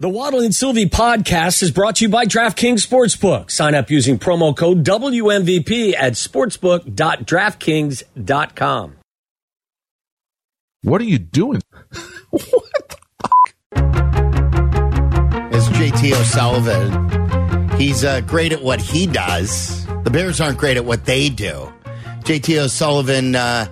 The Waddle and Silvy podcast is brought to you by DraftKings Sportsbook. Sign up using promo code WMVP at sportsbook.draftkings.com. What are you doing? what the As JT O'Sullivan, he's uh, great at what he does. The Bears aren't great at what they do. JT O'Sullivan uh,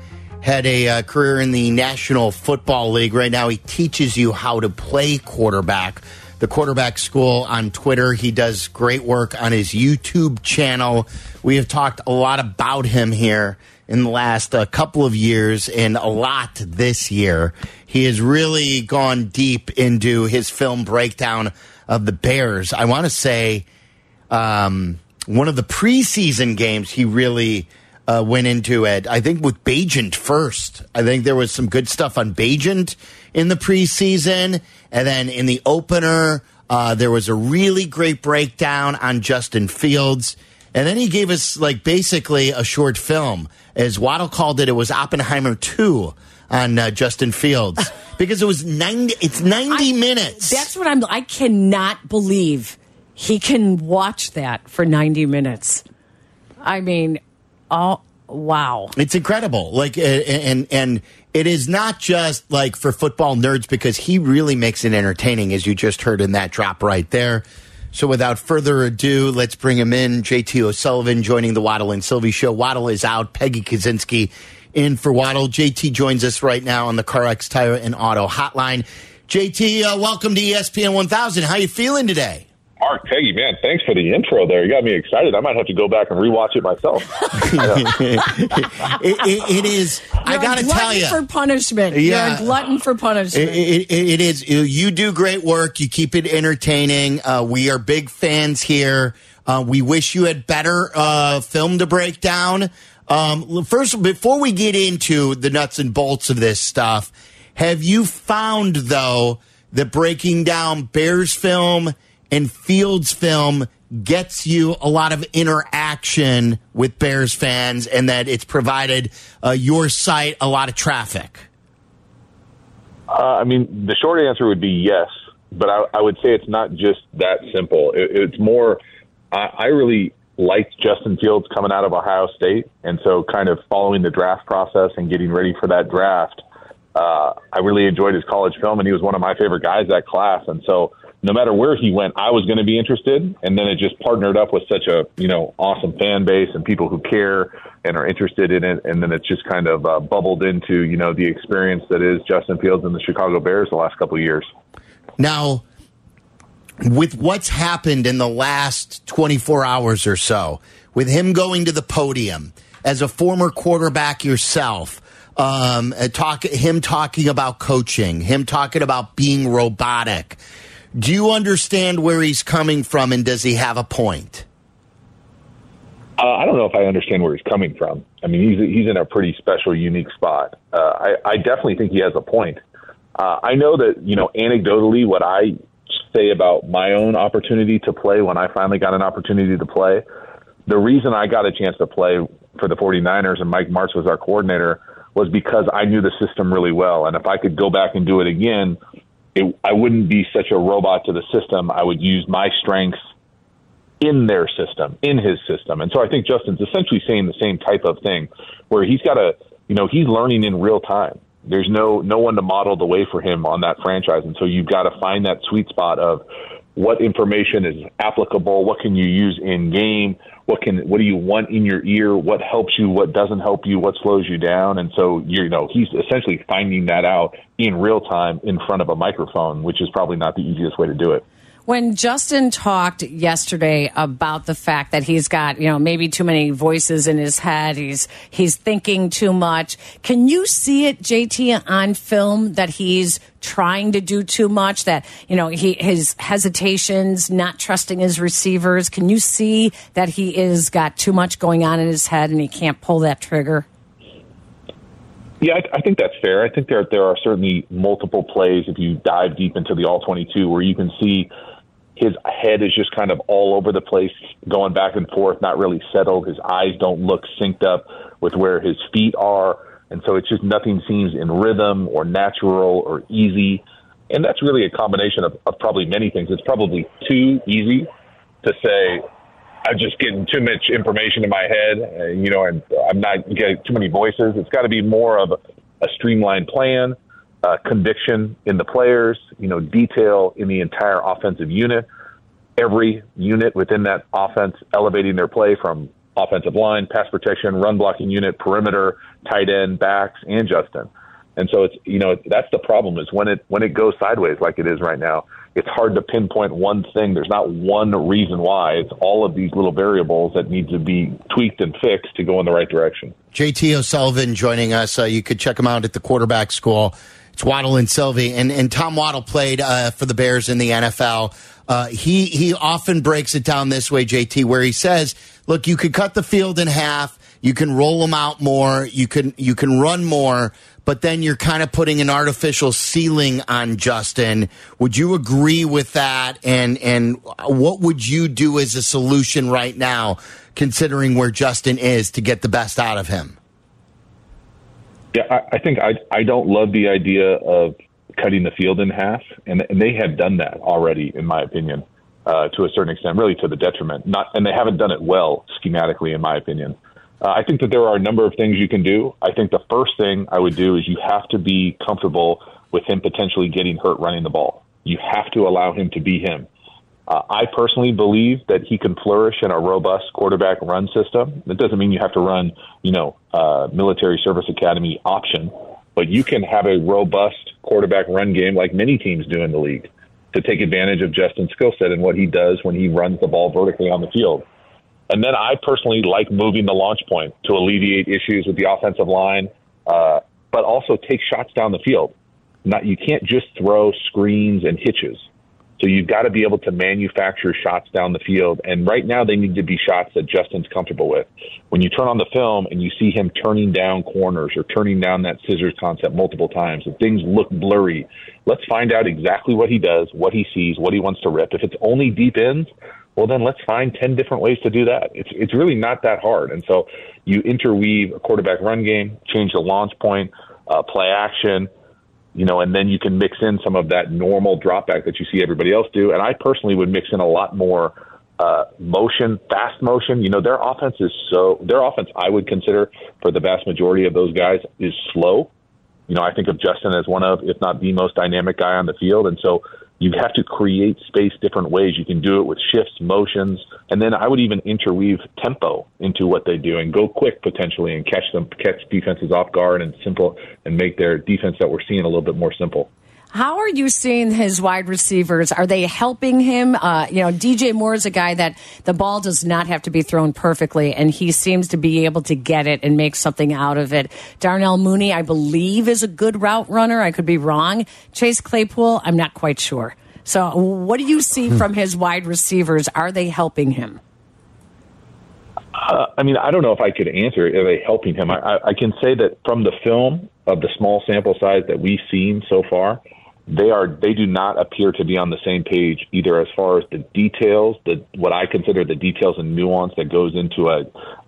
had a uh, career in the National Football League. Right now, he teaches you how to play quarterback. The quarterback school on Twitter. He does great work on his YouTube channel. We have talked a lot about him here in the last uh, couple of years and a lot this year. He has really gone deep into his film breakdown of the Bears. I want to say um, one of the preseason games he really uh, went into it. I think with Bagent first. I think there was some good stuff on Bagent in the preseason, and then in the opener, uh, there was a really great breakdown on Justin Fields. And then he gave us like basically a short film. As Waddle called it, it was Oppenheimer 2 on uh, Justin Fields because it was 90 it's 90 I- minutes. That's what I'm. I cannot believe he can watch that for 90 minutes. I mean, oh wow! It's incredible. Like, and and it is not just like for football nerds because he really makes it entertaining, as you just heard in that drop right there. So, without further ado, let's bring him in. JT O'Sullivan joining the Waddle and Silvy show. Waddle is out. Peggy Kusinski in for Waddle. JT joins us right now on the CarX Tire and Auto Hotline. JT, uh, welcome to ESPN 1000. How you feeling today? Marc Peggy, man, thanks for the intro there. You got me excited. I might have to go back and rewatch it myself. It, it, it is. I You're a got to tell you. for punishment. Yeah. You're a glutton for punishment. It, it, it is. You do great work. You keep it entertaining. Uh, we are big fans here. Uh, we wish you had better uh, film to break down. Um, first, before we get into the nuts and bolts of this stuff, have you found though that breaking down Bears film and Fields film gets you a lot of interaction with Bears fans, and that it's provided uh, your site a lot of traffic? Uh, I mean, the short answer would be yes, but I, I would say it's not just that simple. It, it's more, I, I really liked Justin Fields coming out of Ohio State, and so kind of following the draft process and getting ready for that draft, uh, I really enjoyed his college film, and he was one of my favorite guys that class, and so no matter where he went, I was going to be interested, and then it just partnered up with such a you know awesome fan base and people who care and are interested in it, and then it's just kind of uh, bubbled into you know the experience that is Justin Fields and the Chicago Bears the last couple of years. Now, with what's happened in the last 24 hours or so, with him going to the podium as a former quarterback yourself, um, uh, talk him talking about coaching, him talking about being robotic. Do you understand where he's coming from, and does he have a point? Uh, I don't know if I understand where he's coming from. I mean, he's he's in a pretty special, unique spot. Uh, I, I definitely think he has a point. Uh, I know that you know anecdotally what I say about my own opportunity to play when I finally got an opportunity to play. The reason I got a chance to play for the 49ers and Mike Martz was our coordinator was because I knew the system really well, and if I could go back and do it again, it, I wouldn't be such a robot to the system. I would use my strengths in their system, in his system. And so I think Justin's essentially saying the same type of thing where he's got to, you know, he's learning in real time. There's no no one to model the way for him on that franchise. And so you've got to find that sweet spot of what information is applicable, what can you use in game, what can what do you want in your ear, what helps you, what doesn't help you, what slows you down. And so you know, he's essentially finding that out in real time in front of a microphone, which is probably not the easiest way to do it. When Justin talked yesterday about the fact that he's got, you know, maybe too many voices in his head, he's he's thinking too much. Can you see it, JT, on film that he's trying to do too much? That you know, he his hesitations, not trusting his receivers. Can you see that he is got too much going on in his head and he can't pull that trigger? Yeah, I, I think that's fair. I think there there are certainly multiple plays if you dive deep into the all twenty two where you can see his head is just kind of all over the place, going back and forth, not really settled. His eyes don't look synced up with where his feet are, and so it's just nothing seems in rhythm or natural or easy. And that's really a combination of, of probably many things. It's probably too easy to say, I'm just getting too much information in my head, uh, you know, and I'm not getting too many voices. It's got to be more of a streamlined plan, uh, conviction in the players, you know, detail in the entire offensive unit, every unit within that offense elevating their play from offensive line, pass protection, run blocking unit, perimeter, tight end, backs, and Justin. And so it's you know that's the problem is when it when it goes sideways like it is right now, it's hard to pinpoint one thing. There's not one reason why. It's all of these little variables that need to be tweaked and fixed to go in the right direction. JT O'Sullivan joining us. Uh, you could check him out at the quarterback school. It's Waddle and Silvy, and and Tom Waddle played uh, for the Bears in the NFL. Uh, he he often breaks it down this way, JT, where he says, "Look, you could cut the field in half." You can roll them out more. You can you can run more, but then you're kind of putting an artificial ceiling on Justin. Would you agree with that? And and what would you do as a solution right now, considering where Justin is, to get the best out of him? Yeah, I, I think I I don't love the idea of cutting the field in half, and, and they have done that already, in my opinion, uh, to a certain extent, really to the detriment. Not, and they haven't done it well schematically, in my opinion. Uh, I think that there are a number of things you can do. I think the first thing I would do is you have to be comfortable with him potentially getting hurt running the ball. You have to allow him to be him. Uh, I personally believe that he can flourish in a robust quarterback run system. That doesn't mean you have to run, you know, uh, military service academy option, but you can have a robust quarterback run game like many teams do in the league to take advantage of Justin's skill set and what he does when he runs the ball vertically on the field. And then I personally like moving the launch point to alleviate issues with the offensive line, uh, but also take shots down the field. Not you can't just throw screens and hitches. So you've got to be able to manufacture shots down the field. And right now they need to be shots that Justin's comfortable with. When you turn on the film and you see him turning down corners or turning down that scissors concept multiple times, if things look blurry, let's find out exactly what he does, what he sees, what he wants to rip. If it's only deep ends, well then let's find 10 different ways to do that. It's it's really not that hard. And so you interweave a quarterback run game, change the launch point, uh, play action, you know, and then you can mix in some of that normal drop back that you see everybody else do. And I personally would mix in a lot more uh, motion, fast motion. You know, their offense is so their offense I would consider for the vast majority of those guys is slow. You know, I think of Justin as one of, if not the most dynamic guy on the field, and so you have to create space different ways. You can do it with shifts, motions, and then I would even interweave tempo into what they do and go quick potentially and catch them, catch defenses off guard and simple and make their defense that we're seeing a little bit more simple. How are you seeing his wide receivers? Are they helping him? Uh, you know, DJ Moore is a guy that the ball does not have to be thrown perfectly, and he seems to be able to get it and make something out of it. Darnell Mooney, I believe, is a good route runner. I could be wrong. Chase Claypool, I'm not quite sure. So, what do you see from his wide receivers? Are they helping him? Uh, I mean, I don't know if I could answer. Are they helping him? I, I, I can say that from the film of the small sample size that we've seen so far, they are they do not appear to be on the same page either as far as the details, the what I consider the details and nuance that goes into a,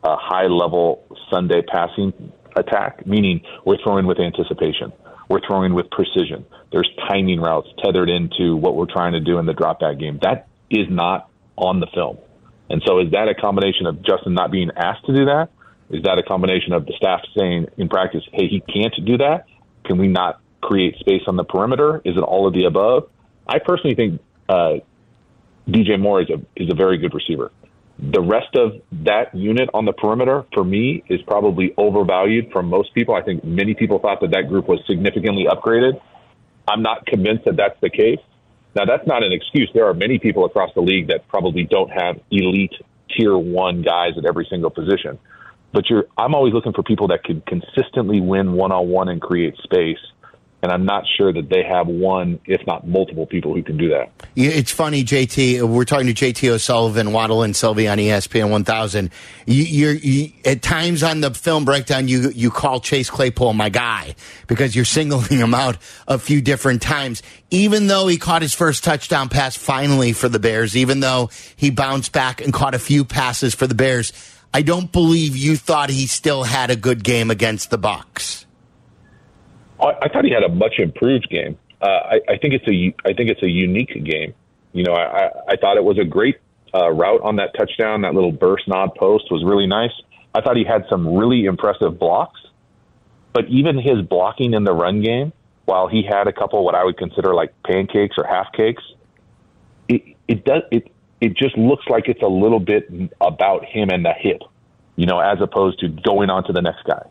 a high level Sunday passing attack. Meaning, we're throwing with anticipation, we're throwing with precision. There's timing routes tethered into what we're trying to do in the drop back game. That is not on the film. And so, is that a combination of Justin not being asked to do that? Is that a combination of the staff saying in practice, "Hey, he can't do that"? Can we not create space on the perimeter? Is it all of the above? I personally think uh, DJ Moore is a is a very good receiver. The rest of that unit on the perimeter, for me, is probably overvalued from most people. I think many people thought that that group was significantly upgraded. I'm not convinced that that's the case. Now, that's not an excuse. There are many people across the league that probably don't have elite tier one guys at every single position. But you're, I'm always looking for people that can consistently win one on one and create space and I'm not sure that they have one, if not multiple people who can do that. It's funny, JT. We're talking to JT O'Sullivan, Waddle and Silvy on ESPN 1000. You, you, at times on the film breakdown, you you call Chase Claypool my guy because you're singling him out a few different times. Even though he caught his first touchdown pass finally for the Bears, even though he bounced back and caught a few passes for the Bears, I don't believe you thought he still had a good game against the Bucs. I thought he had a much improved game. Uh, I, I think it's a I think it's a unique game. You know, I, I, I thought it was a great uh, route on that touchdown. That little burst nod post was really nice. I thought he had some really impressive blocks, but even his blocking in the run game, while he had a couple what I would consider like pancakes or half cakes, it it does it it just looks like it's a little bit about him and the hip, you know, as opposed to going on to the next guy,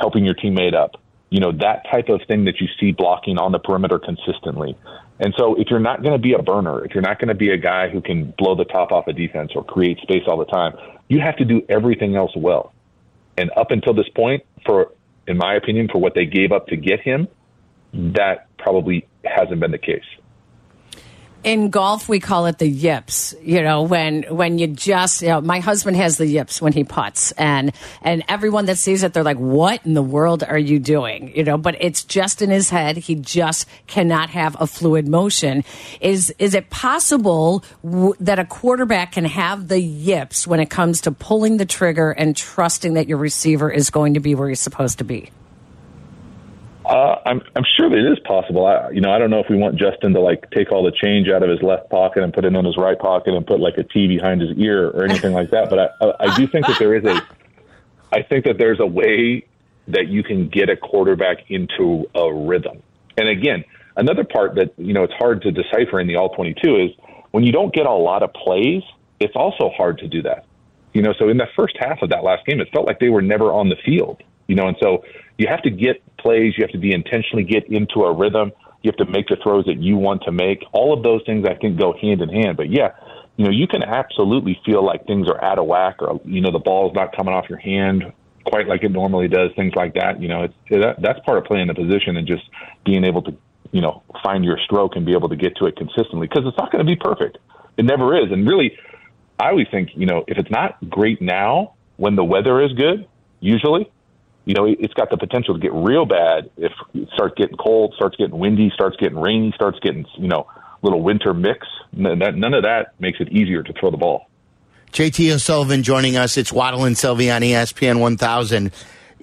helping your teammate up. You know, that type of thing that you see blocking on the perimeter consistently. And so if you're not going to be a burner, if you're not going to be a guy who can blow the top off a defense or create space all the time, you have to do everything else well. And up until this point, for in my opinion, for what they gave up to get him, that probably hasn't been the case in golf we call it the yips you know when when you just you know my husband has the yips when he puts and and everyone that sees it they're like what in the world are you doing? You know but it's just in his head. He just cannot have a fluid motion. Is is it possible that a quarterback can have the yips when it comes to pulling the trigger and trusting that your receiver is going to be where he's supposed to be uh, I'm I'm sure that it is possible. I, you know, I don't know if we want Justin to like take all the change out of his left pocket and put it in his right pocket and put like a T behind his ear or anything like that. But I, I, I do think that there is a, I think that there's a way that you can get a quarterback into a rhythm. And again, another part that you know it's hard to decipher in the all 22 is when you don't get a lot of plays, it's also hard to do that. You know, so in the first half of that last game, it felt like they were never on the field. You know, and so you have to get plays. You have to be intentionally get into a rhythm. You have to make the throws that you want to make. All of those things I think go hand in hand. But yeah, you know, you can absolutely feel like things are out of whack or, you know, the ball's not coming off your hand quite like it normally does, things like that. You know, it's, that, that's part of playing the position and just being able to, you know, find your stroke and be able to get to it consistently because it's not going to be perfect. It never is. And really, I always think, you know, if it's not great now, when the weather is good, usually you know, it's got the potential to get real bad if it starts getting cold, starts getting windy, starts getting rainy, starts getting, you know, little winter mix. None of that makes it easier to throw the ball. JT O'Sullivan joining us. It's Waddle and Silvy on ESPN 1000.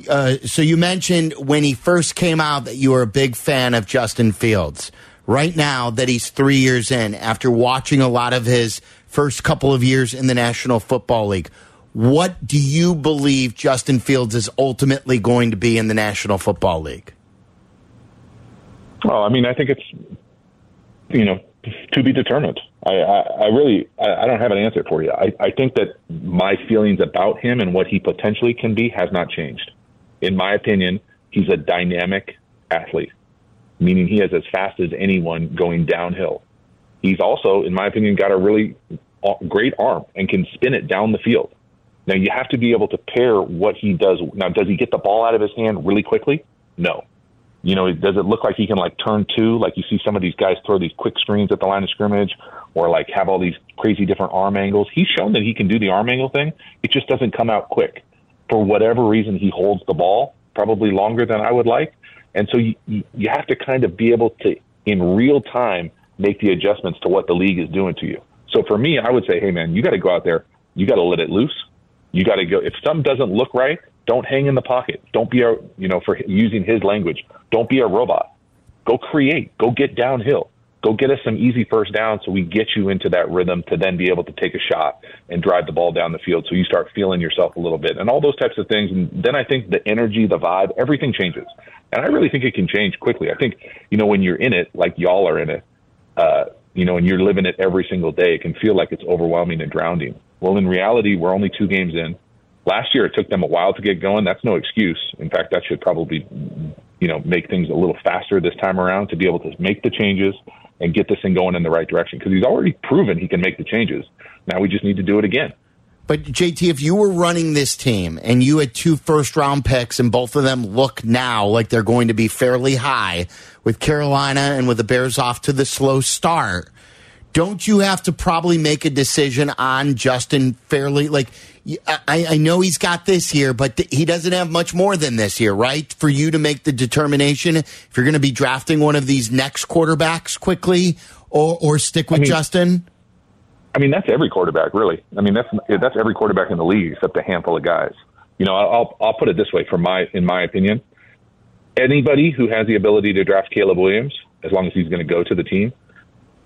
Uh, so you mentioned when he first came out that you were a big fan of Justin Fields. Right now that he's three years in, after watching a lot of his first couple of years in the National Football League, what do you believe Justin Fields is ultimately going to be in the National Football League? Well, I mean, I think it's you know to be determined. I, I, I really I, I, don't have an answer for you. I, I think that my feelings about him and what he potentially can be has not changed. In my opinion, he's a dynamic athlete, meaning he is as fast as anyone going downhill. He's also, in my opinion, got a really great arm and can spin it down the field. Now you have to be able to pair what he does. Now, does he get the ball out of his hand really quickly? No. You know, does it look like he can like turn two, like you see some of these guys throw these quick screens at the line of scrimmage, or like have all these crazy different arm angles? He's shown that he can do the arm angle thing. It just doesn't come out quick. For whatever reason, he holds the ball probably longer than I would like, and so you you have to kind of be able to in real time make the adjustments to what the league is doing to you. So for me, I would say, hey man, you got to go out there, you got to let it loose you got to go. If something doesn't look right, don't hang in the pocket. Don't be a, you know, for using his language, don't be a robot. Go create. Go get downhill. Go get us some easy first down so we get you into that rhythm to then be able to take a shot and drive the ball down the field so you start feeling yourself a little bit and all those types of things. And then I think the energy, the vibe, everything changes. And I really think it can change quickly. I think, you know, when you're in it, like y'all are in it, uh, you know, and you're living it every single day, it can feel like it's overwhelming and drowning. Well, in reality, we're only two games in. Last year, it took them a while to get going. That's no excuse. In fact, that should probably, you know, make things a little faster this time around to be able to make the changes and get this thing going in the right direction because he's already proven he can make the changes. Now we just need to do it again. But JT, if you were running this team and you had two first round picks and both of them look now like they're going to be fairly high with Carolina and with the Bears off to the slow start, don't you have to probably make a decision on Justin fairly? Like, I, I know he's got this year, but he doesn't have much more than this year, right? For you to make the determination if you're going to be drafting one of these next quarterbacks quickly or, or stick with I mean, Justin? I mean, that's every quarterback, really. I mean, that's that's every quarterback in the league except a handful of guys. You know, I'll I'll put it this way: from my in my opinion, anybody who has the ability to draft Caleb Williams as long as he's going to go to the team,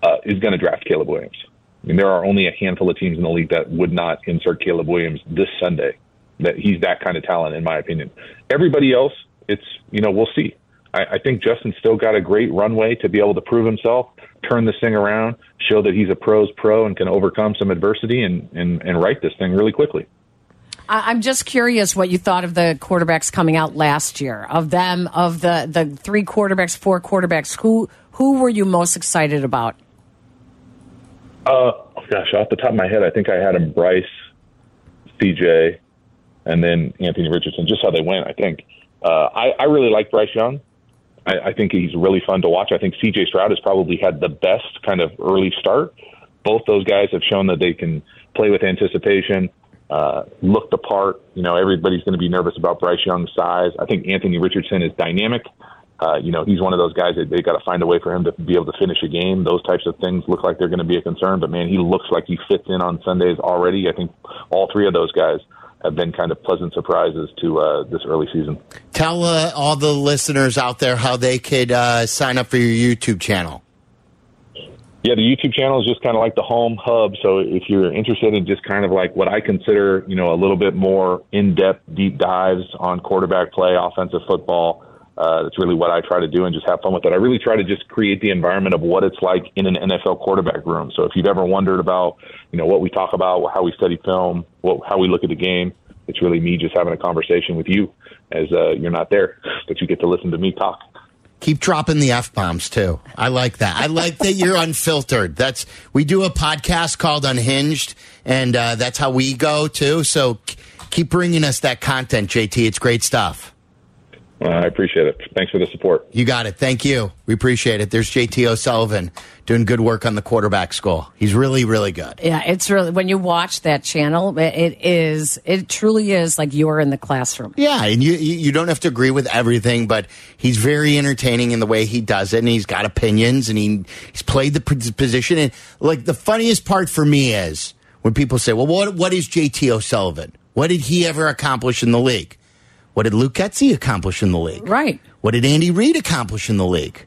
uh, is going to draft Caleb Williams. I mean, there are only a handful of teams in the league that would not insert Caleb Williams this Sunday. That he's that kind of talent, in my opinion. Everybody else, it's you know we'll see. I, I think Justin's still got a great runway to be able to prove himself, turn this thing around, show that he's a pros pro and can overcome some adversity and and, and write this thing really quickly. I'm just curious what you thought of the quarterbacks coming out last year. Of them, of the the three quarterbacks, four quarterbacks, who who were you most excited about? Uh, gosh, off the top of my head, I think I had him Bryce, CJ, and then Anthony Richardson. Just how they went, I think. Uh, I, I really like Bryce Young. I, I think he's really fun to watch. I think CJ Stroud has probably had the best kind of early start. Both those guys have shown that they can play with anticipation, uh, look the part. You know, everybody's going to be nervous about Bryce Young's size. I think Anthony Richardson is dynamic. Uh, you know, he's one of those guys that they got to find a way for him to be able to finish a game. Those types of things look like they're going to be a concern. But man, he looks like he fits in on Sundays already. I think all three of those guys have been kind of pleasant surprises to uh, this early season. Tell uh, all the listeners out there how they could uh, sign up for your YouTube channel. Yeah, the YouTube channel is just kind of like the home hub. So if you're interested in just kind of like what I consider, you know, a little bit more in-depth deep dives on quarterback play, offensive football, uh, that's really what I try to do and just have fun with it. I really try to just create the environment of what it's like in an NFL quarterback room. So if you've ever wondered about, you know, what we talk about, how we study film, what, how we look at the game, it's really me just having a conversation with you as uh, you're not there, but you get to listen to me talk. Keep dropping the f bombs too. I like that. I like that you're unfiltered. That's we do a podcast called Unhinged, and uh, that's how we go too. So keep bringing us that content, JT. It's great stuff. Uh, I appreciate it. Thanks for the support. You got it. Thank you. We appreciate it. There's JT O'Sullivan doing good work on the quarterback school. He's really, really good. Yeah, it's really when you watch that channel, it is it truly is like you're in the classroom. Yeah, and you you don't have to agree with everything, but he's very entertaining in the way he does it, and he's got opinions, and he he's played the position. And like the funniest part for me is when people say, "Well, what what is JT O'Sullivan? What did he ever accomplish in the league?" What did Luke Getsy accomplish in the league? Right. What did Andy Reid accomplish in the league?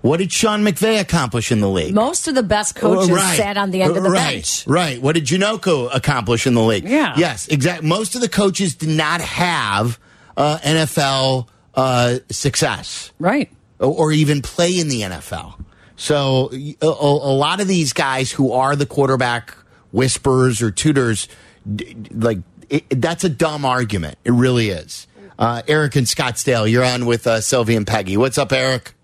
What did Sean McVay accomplish in the league? Most of the best coaches right. sat on the end of the right. bench. Right. What did Janocko accomplish in the league? Yeah. Yes, exactly. Most of the coaches did not have uh, NFL uh, success. Right. Or, or, even play in the NFL. So a, a, lot of these guys who are the quarterback whisperers or tutors, like it, that's a dumb argument. It really is. Uh, Eric in Scottsdale, you're on with uh, Silvy and Peggy. What's up, Eric?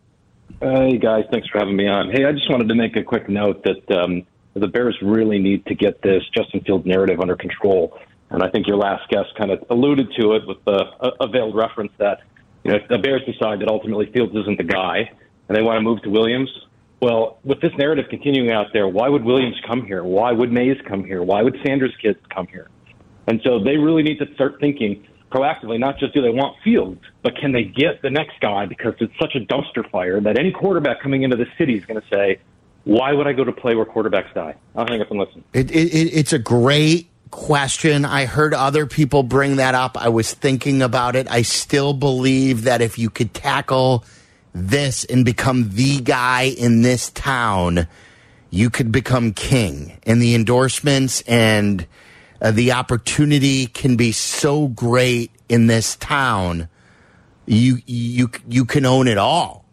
Hey guys, thanks for having me on. Hey, I just wanted to make a quick note that um, the Bears really need to get this Justin Field narrative under control. And I think your last guest kind of alluded to it with the a, veiled reference that you know if the Bears decide that ultimately Fields isn't the guy and they want to move to Williams, well, with this narrative continuing out there, why would Williams come here? Why would Mays come here? Why would Sanders' kids come here? And so they really need to start thinking proactively, not just do they want Fields, but can they get the next guy because it's such a dumpster fire that any quarterback coming into the city is going to say, why would I go to play where quarterbacks die? I'll hang up and listen. It, it, it's a great question. I heard other people bring that up. I was thinking about it. I still believe that if you could tackle this and become the guy in this town, you could become king. And the endorsements and – uh, the opportunity can be so great in this town. You you you can own it all.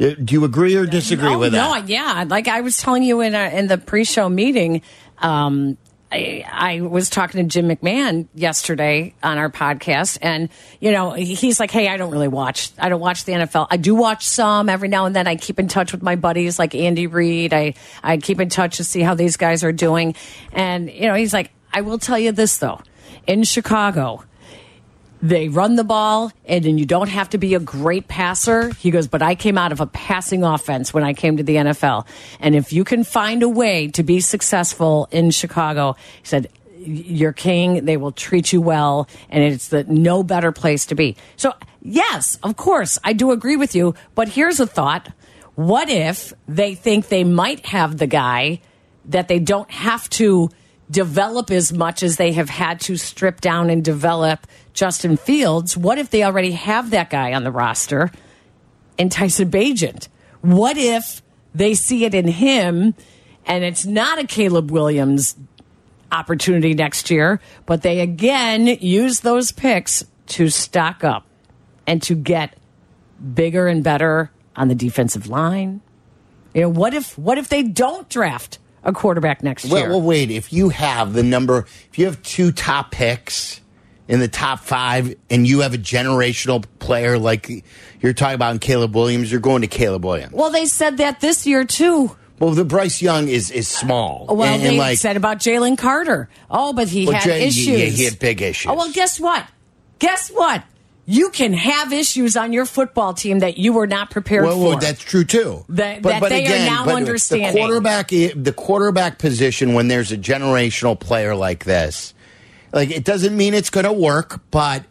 Uh, do you agree or disagree no, with that? No, yeah. Like I was telling you in in the pre-show meeting, um, I, I, was talking to Jim McMahon yesterday on our podcast, and you know he's like, "Hey, I don't really watch. I don't watch the NFL. I do watch some every now and then. I keep in touch with my buddies like Andy Reid. I I keep in touch to see how these guys are doing, and you know he's like, I will tell you this though, in Chicago, they run the ball and then you don't have to be a great passer. He goes, but I came out of a passing offense when I came to the NFL. And if you can find a way to be successful in Chicago, he said, you're king. They will treat you well. And it's the no better place to be. So yes, of course, I do agree with you. But here's a thought. What if they think they might have the guy that they don't have to develop as much as they have had to strip down and develop Justin Fields. What if they already have that guy on the roster and Tyson Bagent? What if they see it in him and it's not a Caleb Williams opportunity next year, but they again use those picks to stock up and to get bigger and better on the defensive line? You know, what if what if they don't draft a quarterback next Well, year? well, wait. If you have the number, if you have two top picks in the top five, and you have a generational player like you're talking about in Caleb Williams, you're going to Caleb Williams. well, they said that this year too. Well, the Bryce Young is is small. Well, and, and they like, said about Jalen Carter. Oh, but he Well, had Jay- issues. yeah, he had big issues. Oh, well, guess what? Guess what? You can have issues on your football team that you were not prepared well, for. well, that's true too. That- that they are now but understanding. The quarterback, eh, the quarterback position when there's a generational player like this, like it doesn't mean it's going to work, but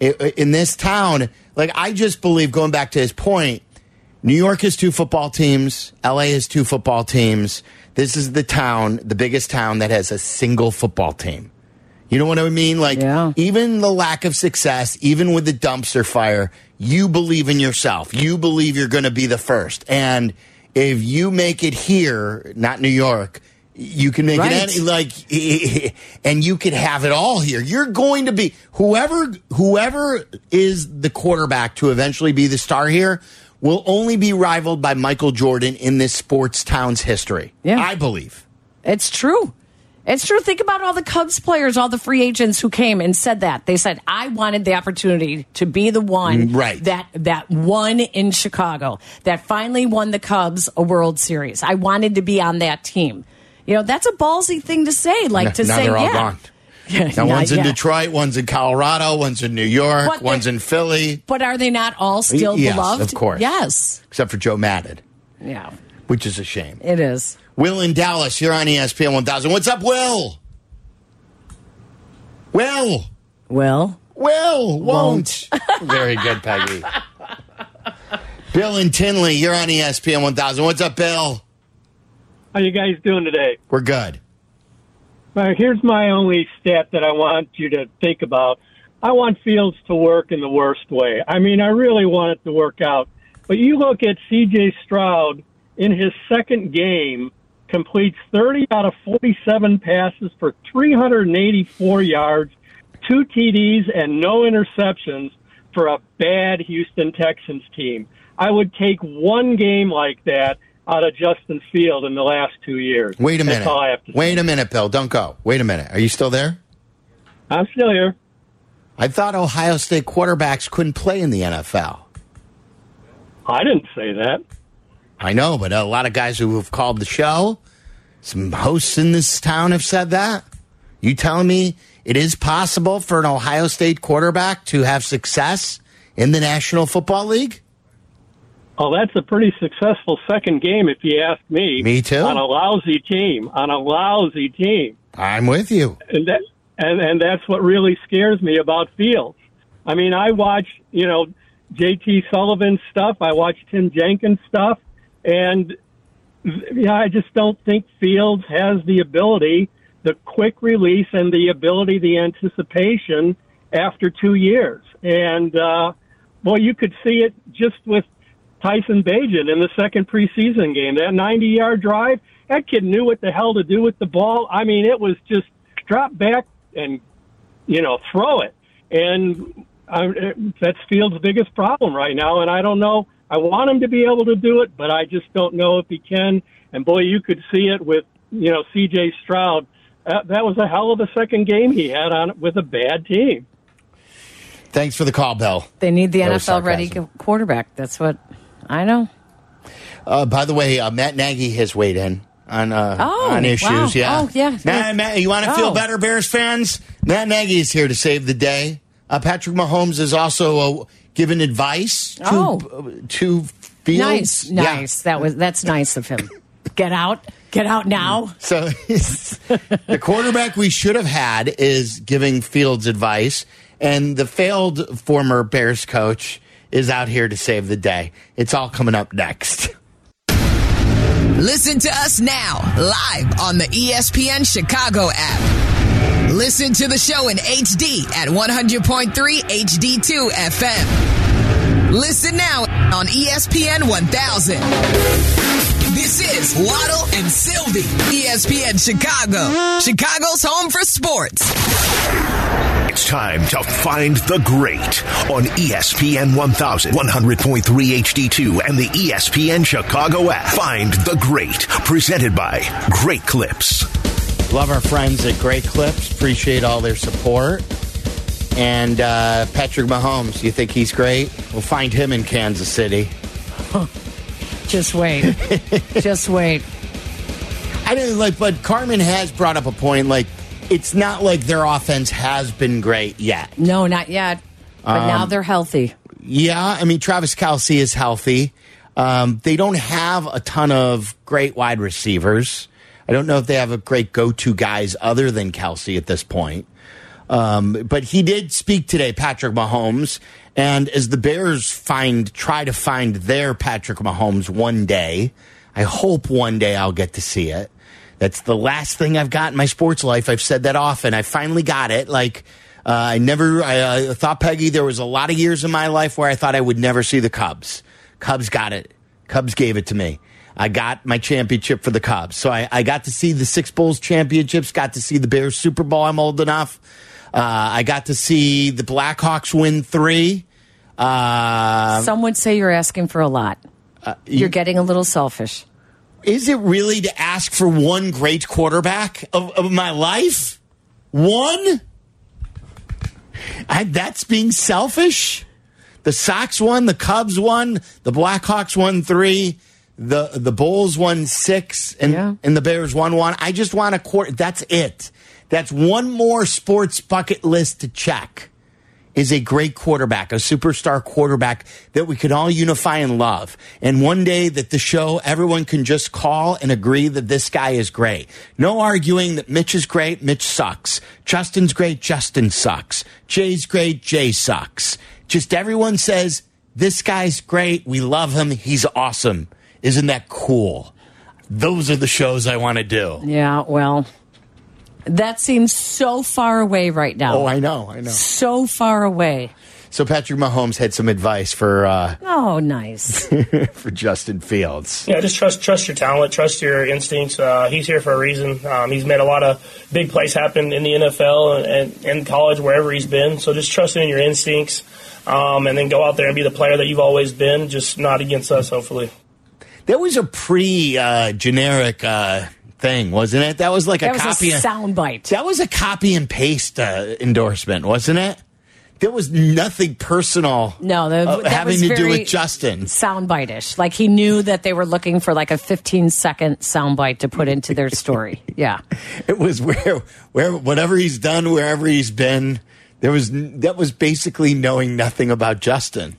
it, in this town, like I just believe, going back to his point, New York has two football teams, LA has two football teams. This is the town, the biggest town that has a single football team. You know what I mean? Like, Yeah. even the lack of success, even with the dumpster fire, you believe in yourself. You believe you're going to be the first. And if you make it here, not New York, you can make Right. it any, like, and you could have it all here. You're going to be whoever whoever is the quarterback to eventually be the star here will only be rivaled by Michael Jordan in this sports town's history. Yeah. I believe. It's true. It's true. Think about all the Cubs players, all the free agents who came and said that. They said, I wanted the opportunity to be the one mm, Right. that that won in Chicago, that finally won the Cubs a World Series. I wanted to be on that team. You know, that's a ballsy thing to say. Like to now say, they're all yeah. gone. Yeah, Now one's in yet. Detroit, one's in Colorado, one's in New York, But one's in Philly, But are they not all still Yes, beloved? of course. Yes. except for Joe Maddon, Yeah, which is a shame. it is. Will in Dallas, you're on ESPN 1000. What's up, Will? Will, Will. Will, won't. Very good, Peggy. Bill and Tinley, you're on ESPN 1000. What's up, Bill? How you guys doing today? We're good. Uh, here's my only stat that I want you to think about. I want Fields to work in the worst way. I mean, I really want it to work out. But you look at C.J. Stroud in his second game, completes 30 out of 47 passes for 384 yards, two TDs, and no interceptions for a bad Houston Texans team. I would take one game like that out of Justin Field in the last two years. Wait a minute. all I have to say. Wait a minute, Bill. Don't go. Wait a minute. Are you still there? I'm still here. I thought Ohio State quarterbacks couldn't play in the NFL. I didn't say that. I know, but a lot of guys who have called the show, some hosts in this town have said that. You telling me it is possible for an Ohio State quarterback to have success in the National Football League? Oh, that's a pretty successful second game, if you ask me. Me too. On a lousy team, on a lousy team, I'm with you. and that and and that's what really scares me about Fields. I mean, I watch you know J.T. Sullivan stuff. I watch Tim Jenkins stuff, and yeah, I just don't think Fields has the ability, the quick release, and the ability, the anticipation after two years. And uh, well, you could see it just with Tyson Bagent in the second preseason game. That 90 yard drive, that kid knew what the hell to do with the ball. I mean, it was just drop back and, you know, throw it. And I, that's Fields' biggest problem right now. And I don't know. I want him to be able to do it, but I just don't know if he can. And boy, you could see it with, you know, CJ Stroud. That, that was a hell of a second game he had on it with a bad team. Thanks for the call, Bill. They need the That NFL ready quarterback. That's what I know. Uh, by the way, uh, Matt Nagy has weighed in on uh, Oh, on issues. wow. Yeah. Oh, yeah. Matt, Matt, you want to feel Oh. better, Bears fans? Matt Nagy is here to save the day. Uh, Patrick Mahomes is also uh, given advice to Oh. uh, to Fields. Nice, Yeah. nice. That was that's nice of him. Get out, get out now. So the quarterback we should have had is giving Fields advice, and the failed former Bears coach is out here to save the day. It's all coming up next. Listen to us now, live on the ESPN Chicago app. Listen to the show in HD at 100.3 HD2 FM. Listen now on ESPN 1000. This is Waddle and Silvy, ESPN Chicago, Chicago's home for sports. It's time to find the great on ESPN 1000, 100.3 HD2, and the ESPN Chicago app. Find the great, presented by Great Clips. Love our friends at Great Clips. Appreciate all their support. And uh, Patrick Mahomes, you think he's great? We'll find him in Kansas City. Just wait. Just wait. I don't like, but Carmen has brought up a point. Like, it's not like their offense has been great yet. No, not yet. But Um, now they're healthy. Yeah, I mean Travis Kelce is healthy. Um, they don't have a ton of great wide receivers. I don't know if they have a great go-to guys other than Kelce at this point. Um, but he did speak today, Patrick Mahomes, and as the Bears find try to find their Patrick Mahomes one day, I hope one day I'll get to see it. That's the last thing I've got in my sports life. I've said that often. I finally got it. Like uh, I never. I uh, thought Peggy. There was a lot of years in my life where I thought I would never see the Cubs. Cubs got it. Cubs gave it to me. I got my championship for the Cubs. So I, I got to see the six Bulls championships. Got to see the Bears Super Bowl. I'm old enough. Uh, I got to see the Blackhawks win three. Uh, Some would say you're asking for a lot. you're getting a little selfish. is it really to ask for one great quarterback of, of my life? One? I, that's being selfish. The Sox won, the Cubs won, the Blackhawks won three, the the Bulls won six, and Yeah. and the Bears won one. I just want a quarter. That's it. That's one more sports bucket list to check. Is a great quarterback, a superstar quarterback that we could all unify and love. And one day that the show, everyone can just call and agree that this guy is great. No arguing that Mitch is great, Mitch sucks. Justin's great, Justin sucks. Jay's great, Jay sucks. Just everyone says, this guy's great, we love him, he's awesome. Isn't that cool? Those are the shows I want to do. Yeah, well, that seems so far away right now. Oh, I know, I know. so far away. So Patrick Mahomes had some advice for uh, Oh, nice. for Justin Fields. Yeah, just trust trust your talent, trust your instincts. Uh, he's here for a reason. Um, he's made a lot of big plays happen in the NFL and, and in college, wherever he's been. So just trust in your instincts, um, and then go out there and be the player that you've always been. Just not against us, hopefully. That was a pretty uh, generic uh, thing, wasn't it? That was like a that was copy. a and, soundbite. that was a copy and paste uh, endorsement, wasn't it? There was nothing personal. No, the, uh, having to do with Justin. Soundbite-ish. Like he knew that they were looking for like a 15 second soundbite to put into their story. Yeah. It was where, where, whatever he's done, wherever he's been. There was that was basically knowing nothing about Justin.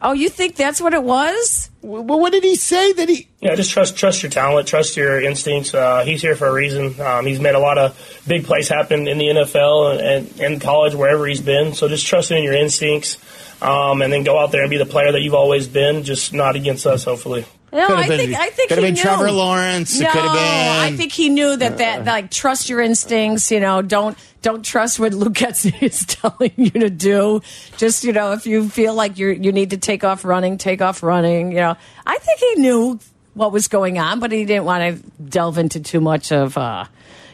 Oh, you think that's what it was? Well, what did he say that he? Yeah, just trust trust your talent, trust your instincts. Uh, he's here for a reason. Um, he's made a lot of big plays happen in the NFL and, and, and college, wherever he's been. So just trust in your instincts, um, and then go out there and be the player that you've always been. Just not against us, hopefully. No, Could I been- think I think could have he been knew. Trevor Lawrence. No, could have been- I think he knew that that like trust your instincts. You know, don't don't trust what Luke Getsy is telling you to do. Just you know, if you feel like you you need to take off running, take off running. You know, I think he knew what was going on, but he didn't want to delve into too much of uh,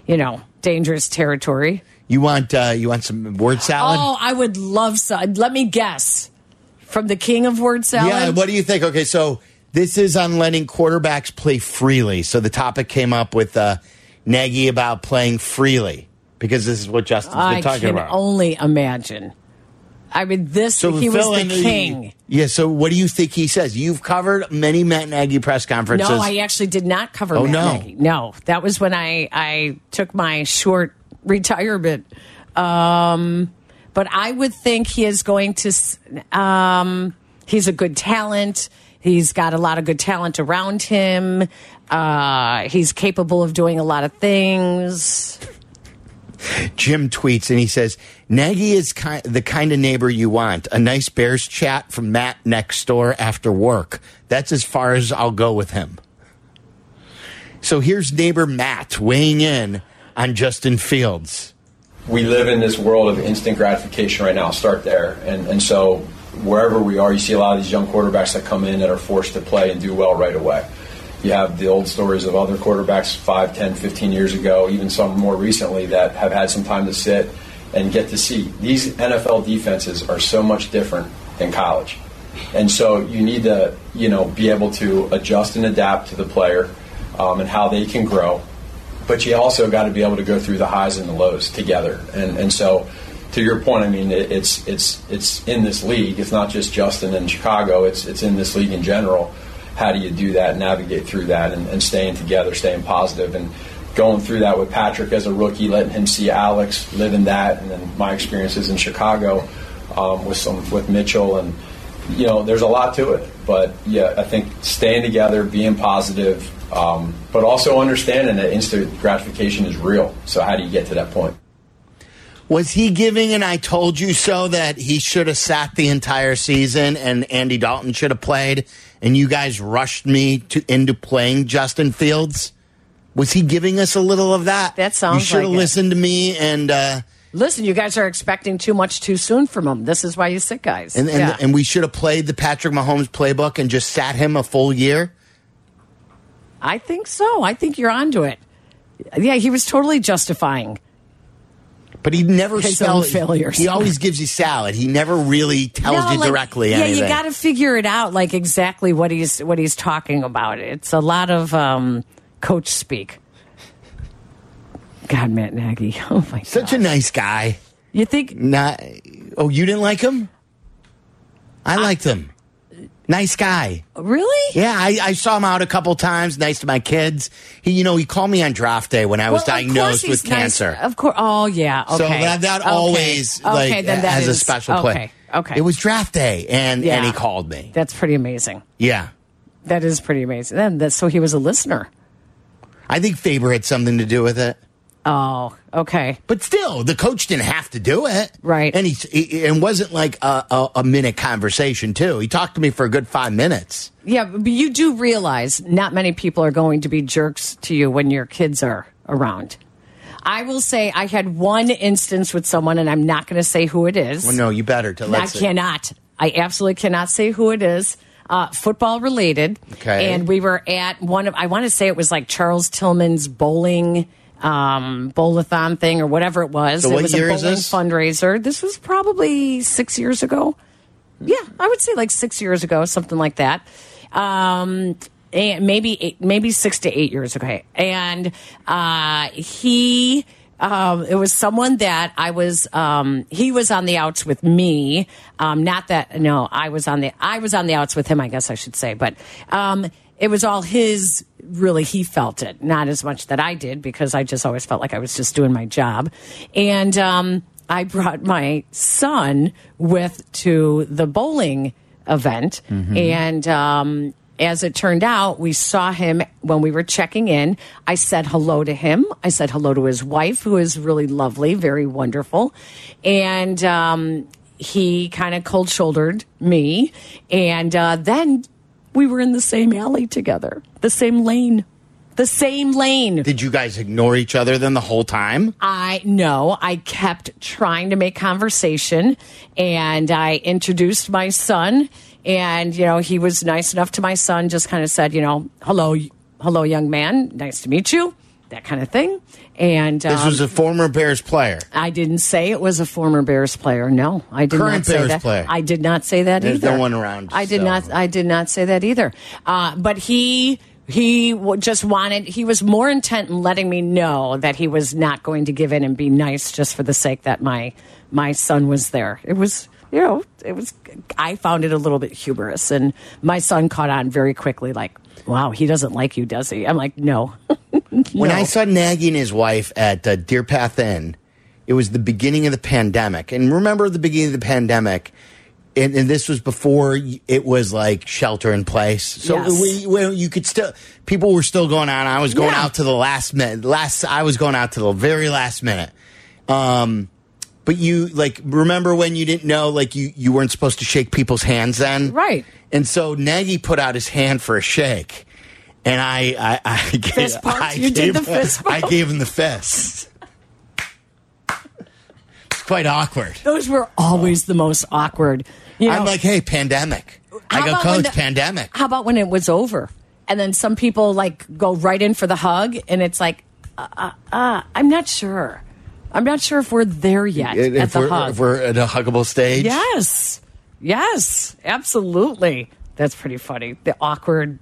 you know dangerous territory. You want uh, you want some word salad? Oh, I would love some. Let me guess. From the king of word salad. Yeah, what do you think? Okay, so this is on letting quarterbacks play freely. So the topic came up with uh, Nagy about playing freely because this is what Justin's been I talking can about. only imagine. I mean, this so he was the in king. Yeah. So what do you think he says? You've covered many Matt Nagy press conferences. No, I actually did not cover Oh, Matt no. Nagy. No, that was when I I took my short retirement. Um, but I would think he is going to. Um, he's a good talent. He's got a lot of good talent around him. Uh, he's capable of doing a lot of things. Jim tweets and he says Nagy is ki- the kind of neighbor you want. A nice Bears chat from Matt next door after work. That's as far as I'll go with him. So here's neighbor Matt weighing in on Justin Fields. we live in this world of instant gratification right now. I'll start there, and and so wherever we are, you see a lot of these young quarterbacks that come in that are forced to play and do well right away. You have the old stories of other quarterbacks 5, 10, 15 years ago, even some more recently that have had some time to sit and get to see. These NFL defenses are so much different than college. And so you need to, you know, be able to adjust and adapt to the player um, and how they can grow. But you also got to be able to go through the highs and the lows together. And and so, to your point, I mean, it, it's it's it's in this league. It's not just Justin in Chicago. It's it's in this league in general. How do you do that? Navigate through that and, and staying together, staying positive, and going through that with Patrick as a rookie, letting him see Alex live in that, and then my experiences in Chicago um, with some with Mitchell and you know, there's a lot to it. But yeah, I think staying together, being positive, um, but also understanding that instant gratification is real. So how do you get to that point? Was he giving an I told you so that he should have sat the entire season and Andy Dalton should have played and you guys rushed me to into playing Justin Fields? Was he giving us a little of that? That sounds You should have like it. listened to me and uh Listen, you guys are expecting too much too soon from him. This is why you sit guys. and and, yeah. and we should have played the Patrick Mahomes playbook and just sat him a full year. I think so. I think you're onto it. Yeah, he was totally justifying. But he never His spells failures. He always gives you salad. He never really tells No, you like, directly Yeah, anything. you got to figure it out, like exactly what he's what he's talking about. It's a lot of um, coach speak. God, Matt Nagy. Oh my Such a nice guy. You think? Not. Oh, you didn't like him? I liked him. Nice guy. Really? Yeah, I, I saw him out a couple times. Nice to my kids. He, you know, he called me on draft day when I was Well, diagnosed with nice. cancer. Of course. Oh yeah. Okay. So that, that Okay. always okay, like then that has a special play. Okay. Okay. It was draft day, and Yeah. and he called me. That's pretty amazing. Yeah, That is pretty amazing. Then that so he was a listener. I think Faber had something to do with it. Oh, okay. But still, the coach didn't have to do it, Right. And he, he and wasn't like a, a, a minute conversation too. He talked to me for a good five minutes. Yeah, but you do realize not many people are going to be jerks to you when your kids are around. I will say I had one instance with someone, and I'm not going to say who it is. Well, no, you better to I cannot. I absolutely cannot say who it is. Uh, football related. Okay. And we were at one of, I want to say it was like Charles Tillman's bowling um bowlathon thing or whatever it was. So it what was year a is bowling this? fundraiser. This was probably six years ago. Yeah, I would say like six years ago, something like that. Um, and maybe eight, maybe six to eight years ago. And uh, he, um, it was someone that I was. Um, he was on the outs with me. Um, not that no, I was on the I was on the outs with him. I guess I should say, but um, it was all his. Really, he felt it, not as much that I did because I just always felt like I was just doing my job, and. Um, I brought my son with to the bowling event, and um, as it turned out, we saw him when we were checking in. I said hello to him. I said hello to his wife, who is really lovely, very wonderful, and um, he kind of cold shouldered me, and uh, then we were in the same alley together, the same lane. The same lane. Did you guys ignore each other then the whole time? I no, I kept trying to make conversation and I introduced my son and you know, he was nice enough to my son just kind of said, you know, hello hello young man, nice to meet you, that kind of thing. And This um, was a former Bears player. I didn't say it was a former Bears player. No, I did Current not say Bears that. player. I did not say that There's either. no one around, I did so. not. I did not say that either. Uh, but he he just wanted. He was more intent in letting me know that he was not going to give in and be nice just for the sake that my my son was there. It was. You know, it was. I found it a little bit humorous, and my son caught on very quickly. Like, wow, he doesn't like you, does he? I'm like, no. When No. I saw Nagy and his wife at uh, Deer Path Inn, it was the beginning of the pandemic. And remember the beginning of the pandemic, and, and this was before it was like shelter in place. So Yes. we, well, you could still, people were still going out. I was going Yeah. out to the last minute. Last, I was going out to the very last minute. Um, but you like remember when you didn't know like you you weren't supposed to shake people's hands then, Right. And so Nagy put out his hand for a shake, and I I, I gave, Fist bump? I You did gave the fist I gave him the fist. It's quite awkward. Those were always the most awkward. You know- I'm like, hey, pandemic. I go, coach, the- pandemic. How about when it was over? And then some people like go right in for the hug, and it's like, uh, uh, uh, I'm not sure. I'm not sure if we're there yet at if, the we're, hug. if we're at a huggable stage. Yes. Yes. Absolutely. That's pretty funny. The awkward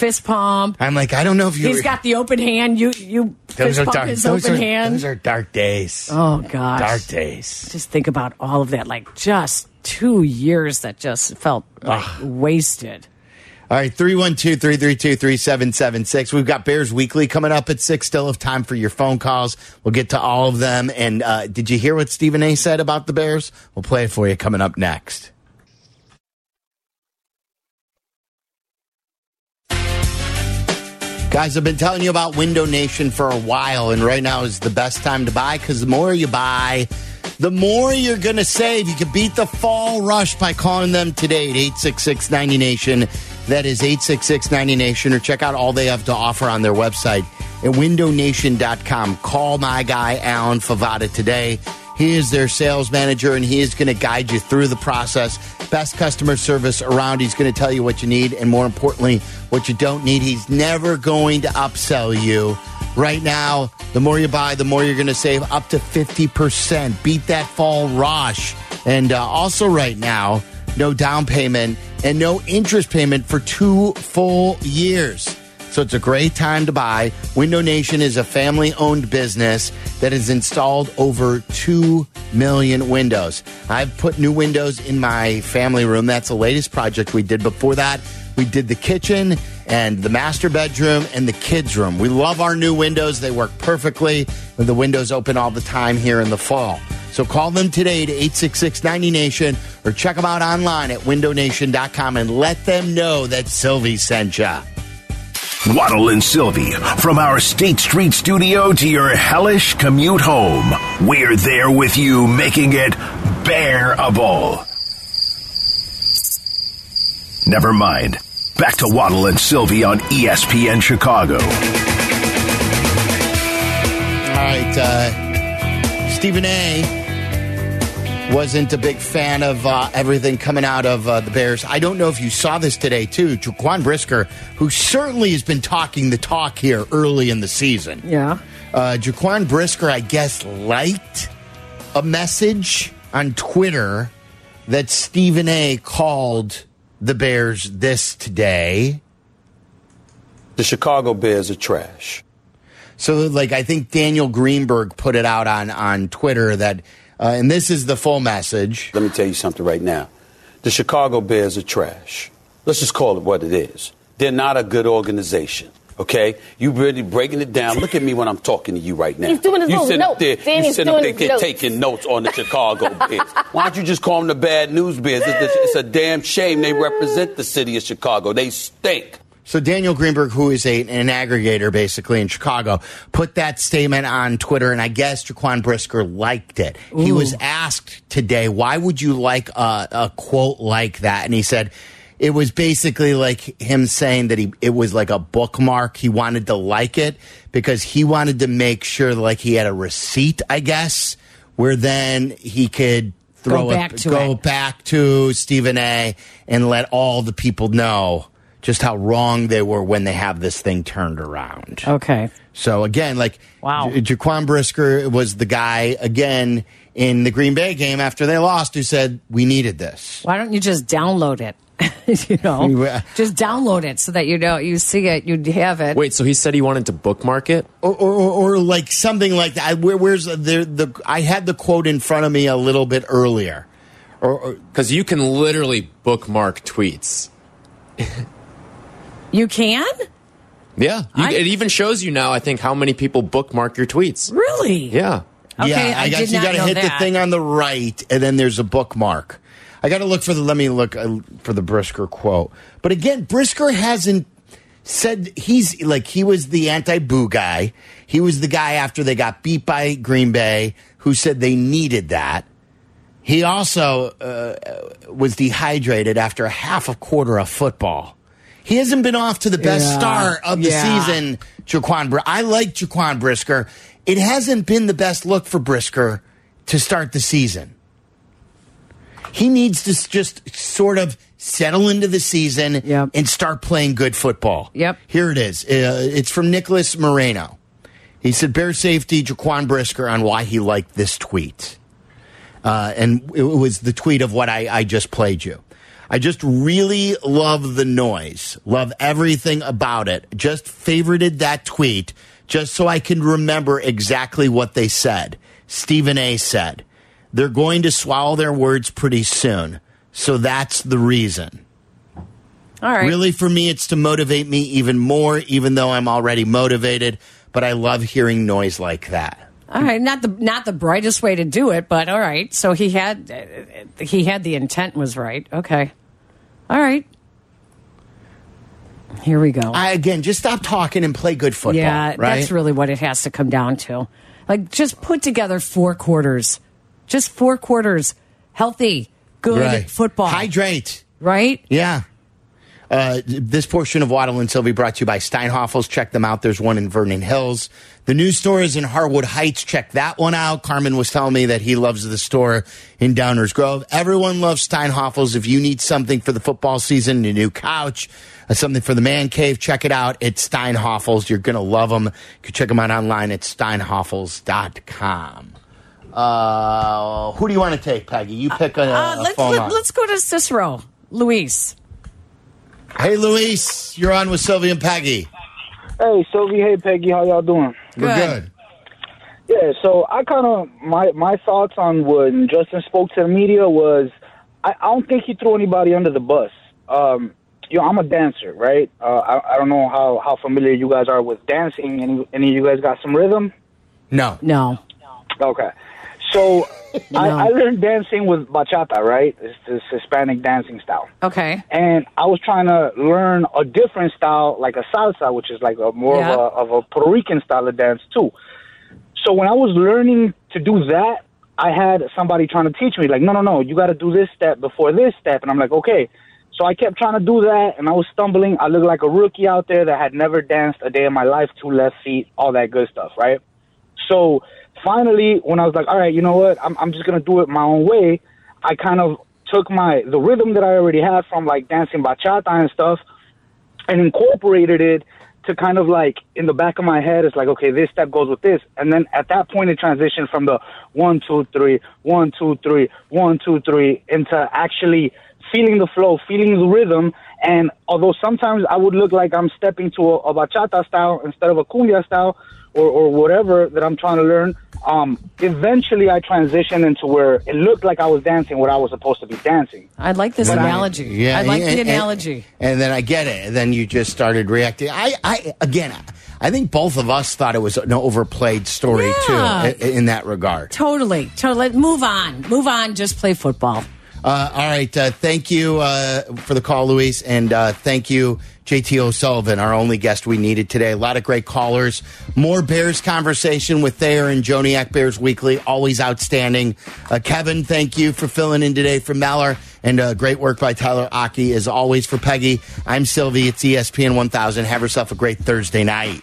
fist pump. I'm like, I don't know if you. He's got the open hand. You you those fist are pump dark. his Those open are, hand. those are dark days. oh gosh. Dark days. Just think about all of that. Like just two years that just felt like wasted. All right, 312 332 3776. We've got Bears Weekly coming up at 6. Still have time for your phone calls. We'll get to all of them. And uh, did you hear what Stephen A said about the Bears? We'll play it for you coming up next. Guys, I've been telling you about Window Nation for a while, and right now is the best time to buy because the more you buy, the more you're going to save. You can beat the fall rush by calling them today at 866 90 Nation. That is 866 90 Nation, or check out all they have to offer on their website at windownation.com. Call my guy, Alan Favada, today. He is their sales manager, and he is going to guide you through the process. Best customer service around. He's going to tell you what you need, and more importantly, what you don't need. He's never going to upsell you. Right now, the more you buy, the more you're going to save up to 50%. Beat that fall rush. And uh, also, right now, no down payment and no interest payment for two full years. So it's a great time to buy. Window Nation is a family owned business that has installed over 2 million windows. I've put new windows in my family room. That's the latest project we did. Before that, we did the kitchen and the master bedroom and the kids' room. We love our new windows. They work perfectly. The windows open all the time here in the fall. So call them today to 866 90 Nation or check them out online at windownation.com and let them know that Silvy sent you. Waddle and Silvy, from our State Street studio to your hellish commute home. We're there with you, making it bearable. Never mind. Back to Waddle and Silvy on ESPN Chicago. All right. Uh, Stephen A. wasn't a big fan of uh, everything coming out of uh, the Bears. I don't know if you saw this today, too. Jaquan Brisker, who certainly has been talking the talk here early in the season. Yeah. Uh, Jaquan Brisker, I guess, liked a message on Twitter that Stephen A. called the Bears this today. The Chicago Bears are trash. So, like, I think Daniel Greenberg put it out on on Twitter that, uh, and this is the full message. Let me tell you something right now. The Chicago Bears are trash. Let's just call it what it is. They're not a good organization. Okay, you really breaking it down. Look at me when I'm talking to you right now. He's doing his you little sitting up there, Danny's you sitting up doing there his notes. taking notes on the Chicago Bears. Why don't you just call them the bad news Bears? It's, it's a damn shame they represent the city of Chicago. They stink. So Daniel Greenberg, who is a, an aggregator basically in Chicago, put that statement on Twitter, and I guess Jaquan Brisker liked it. He was asked today, "Why would you like a, a quote like that?" And he said. It was basically like him saying that he it was like a bookmark. He wanted to like it because he wanted to make sure like he had a receipt, I guess, where then he could throw Go it back to go it. back to Stephen A. and let all the people know just how wrong they were when they have this thing turned around. Okay. So again, like Wow. Ja- Jaquan Brisker was the guy again in the Green Bay game after they lost who said we needed this. Why don't you just download it? you know, just download it so that you know you see it, you have it. Wait, so he said he wanted to bookmark it? Or, or, or, or like something like that. Where, where's the, the? I had the quote in front of me a little bit earlier. Or, or Because you can literally bookmark tweets. You can Yeah. You, I- it even shows you now, I think, how many people bookmark your tweets. really. Yeah. Okay, yeah, I, guess did you gotta hit that. the thing on the right, and then there's a bookmark. I got to look for the. Let me look uh, for the Brisker quote. But again, Brisker hasn't said he's like he was the anti-boo guy. He was the guy after they got beat by Green Bay who said they needed that. He also uh, was dehydrated after a half a quarter of football. He hasn't been off to the best Yeah. start of the Yeah. season, Jaquan. Br- I like Jaquan Brisker. It hasn't been the best look for Brisker to start the season. He needs to just sort of settle into the season and start playing good football. Yep. Here it is. Uh, it's from Nicholas Moreno. He said, Bear safety Jaquan Brisker on why he liked this tweet. Uh, and it was the tweet of what I, I just played you. I just really love the noise, love everything about it. Just favorited that tweet just so I can remember exactly what they said. Stephen A said, they're going to swallow their words pretty soon. So that's the reason. All right. Really, for me, it's to motivate me even more, even though I'm already motivated. But I love hearing noise like that. All right, not the not the brightest way to do it, but all right. So he had he had the intent was right. Okay, all right. Here we go. I, again, just stop talking and play good football. yeah, right? that's really what it has to come down to. Like, just put together four quarters, just four quarters, healthy, good Right. football. Hydrate. Right? Yeah. Uh, this portion of Waddle and Silvy brought to you by Steinhafels. Check them out. There's one in Vernon Hills. The new store is in Harwood Heights. Check that one out. Carmen was telling me that he loves the store in Downers Grove. Everyone loves Steinhafels. If you need something for the football season, a new couch, uh, something for the man cave, check it out. It's Steinhafels. You're going to love them. You can check them out online at steinhafels.com. Uh, who do you want to take, Peggy? You pick a, Uh, a let's phone let, let's go to Cicero, Luis. Hey, Luis, you're on with Silvy and Peggy. Hey, Silvy. Hey, Peggy. How y'all doing? We're good. Yeah. So I kind of my my thoughts on when Justin spoke to the media was I, I don't think he threw anybody under the bus. Um, you know, I'm a dancer, right? Uh, I, I don't know how how familiar you guys are with dancing. Any any of you guys got some rhythm? No. No. Okay. So I, I learned dancing with bachata, right? It's this Hispanic dancing style. Okay. and I was trying to learn a different style, like a salsa, which is like a more Yeah. of a of a Puerto Rican style of dance too. So when I was learning to do that, I had somebody trying to teach me, like, no, no, no, you got to do this step before this step, and I'm like, okay. So I kept trying to do that, and I was stumbling. I looked like a rookie out there that had never danced a day in my life, two left feet, all that good stuff, right? So finally, when I was like, all right, you know what, I'm, I'm just gonna do it my own way. I kind of took my the rhythm that I already had from like dancing bachata and stuff, and incorporated it to kind of like in the back of my head. It's like, okay, this step goes with this, and then at that point, it transitioned from the one, two, three, one, two, three, one, two, three, into actually feeling the flow, feeling the rhythm. And although sometimes I would look like I'm stepping to a, a bachata style instead of a cumbia style or, or whatever that I'm trying to learn, um, eventually I transitioned into where it looked like I was dancing what I was supposed to be dancing. I like this But I- analogy. yeah, I like and- the analogy. And then I get it. And then you just started reacting. I, I again, I think both of us thought it was an overplayed story Yeah. too, i- in that regard. Totally. Totally. Move on. Move on. Just play football. Uh, all right. Uh, thank you uh, for the call, Luis. And uh, thank you, JT O'Sullivan, our only guest we needed today. A lot of great callers. More Bears conversation with Thayer and Joniak Bears Weekly. Always outstanding. Uh, Kevin, thank you for filling in today for Meller. And uh, great work by Tyler Aki, as always, for Peggy. I'm Silvy. It's ESPN 1000. Have yourself a great Thursday night.